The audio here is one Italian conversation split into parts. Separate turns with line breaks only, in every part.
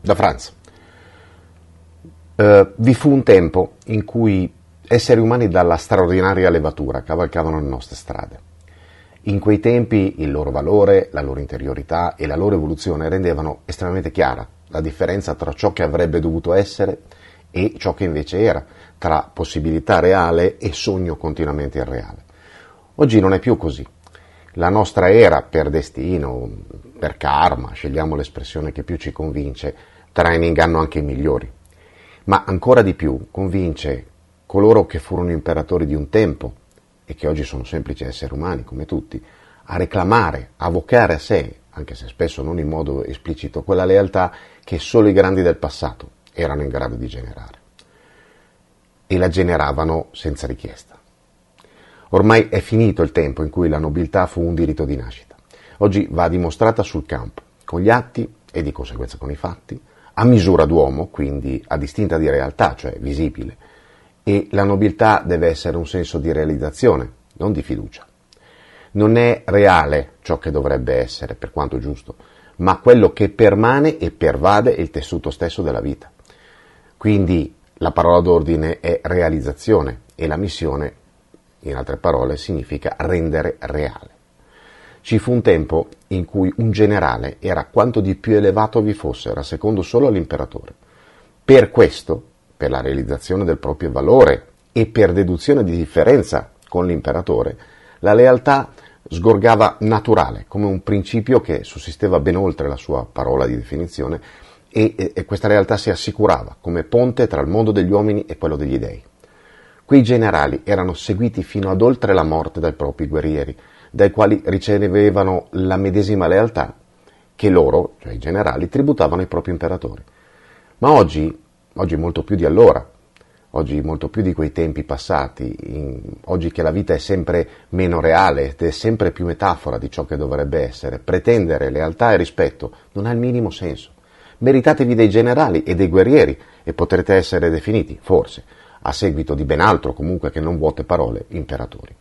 Da Franz. Uh, vi fu un tempo in cui esseri umani dalla straordinaria levatura cavalcavano le nostre strade. In quei tempi il loro valore, la loro interiorità e la loro evoluzione rendevano estremamente chiara la differenza tra ciò che avrebbe dovuto essere e ciò che invece era, tra possibilità reale e sogno continuamente irreale. Oggi non è più così. La nostra era, per destino, per karma, scegliamo l'espressione che più ci convince, trae in inganno anche i migliori ma ancora di più convince coloro che furono imperatori di un tempo e che oggi sono semplici esseri umani come tutti, a reclamare, a vocare a sé, anche se spesso non in modo esplicito, quella lealtà che solo i grandi del passato erano in grado di generare. E la generavano senza richiesta. Ormai è finito il tempo in cui la nobiltà fu un diritto di nascita. Oggi va dimostrata sul campo, con gli atti e di conseguenza con i fatti, a misura d'uomo, quindi a distinta di realtà, cioè visibile, e la nobiltà deve essere un senso di realizzazione, non di fiducia. Non è reale ciò che dovrebbe essere, per quanto giusto, ma quello che permane e pervade il tessuto stesso della vita. Quindi la parola d'ordine è realizzazione e la missione, in altre parole, significa rendere reale. Ci fu un tempo in cui un generale era quanto di più elevato vi fosse, era secondo solo all'imperatore. Per questo, per la realizzazione del proprio valore e per deduzione di differenza con l'imperatore, la lealtà sgorgava naturale, come un principio che sussisteva ben oltre la sua parola di definizione e, e, e questa lealtà si assicurava come ponte tra il mondo degli uomini e quello degli dei. Quei generali erano seguiti fino ad oltre la morte dai propri guerrieri, dai quali ricevevano la medesima lealtà che loro, cioè i generali, tributavano ai propri imperatori. Ma oggi, oggi molto più di allora, oggi molto più di quei tempi passati, in, oggi che la vita è sempre meno reale ed è sempre più metafora di ciò che dovrebbe essere, pretendere lealtà e rispetto non ha il minimo senso. Meritatevi dei generali e dei guerrieri e potrete essere definiti, forse, a seguito di ben altro comunque che non vuote parole, imperatori.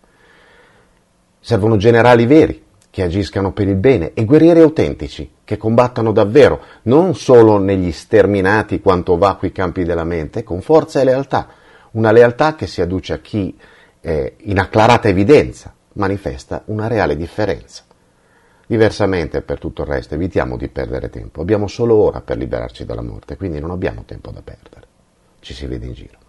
Servono generali veri, che agiscano per il bene, e guerrieri autentici, che combattano davvero, non solo negli sterminati quanto vacui campi della mente, con forza e lealtà, una lealtà che si adduce a chi, eh, in acclarata evidenza, manifesta una reale differenza. Diversamente, per tutto il resto, evitiamo di perdere tempo. Abbiamo solo ora per liberarci dalla morte, quindi non abbiamo tempo da perdere. Ci si vede in giro.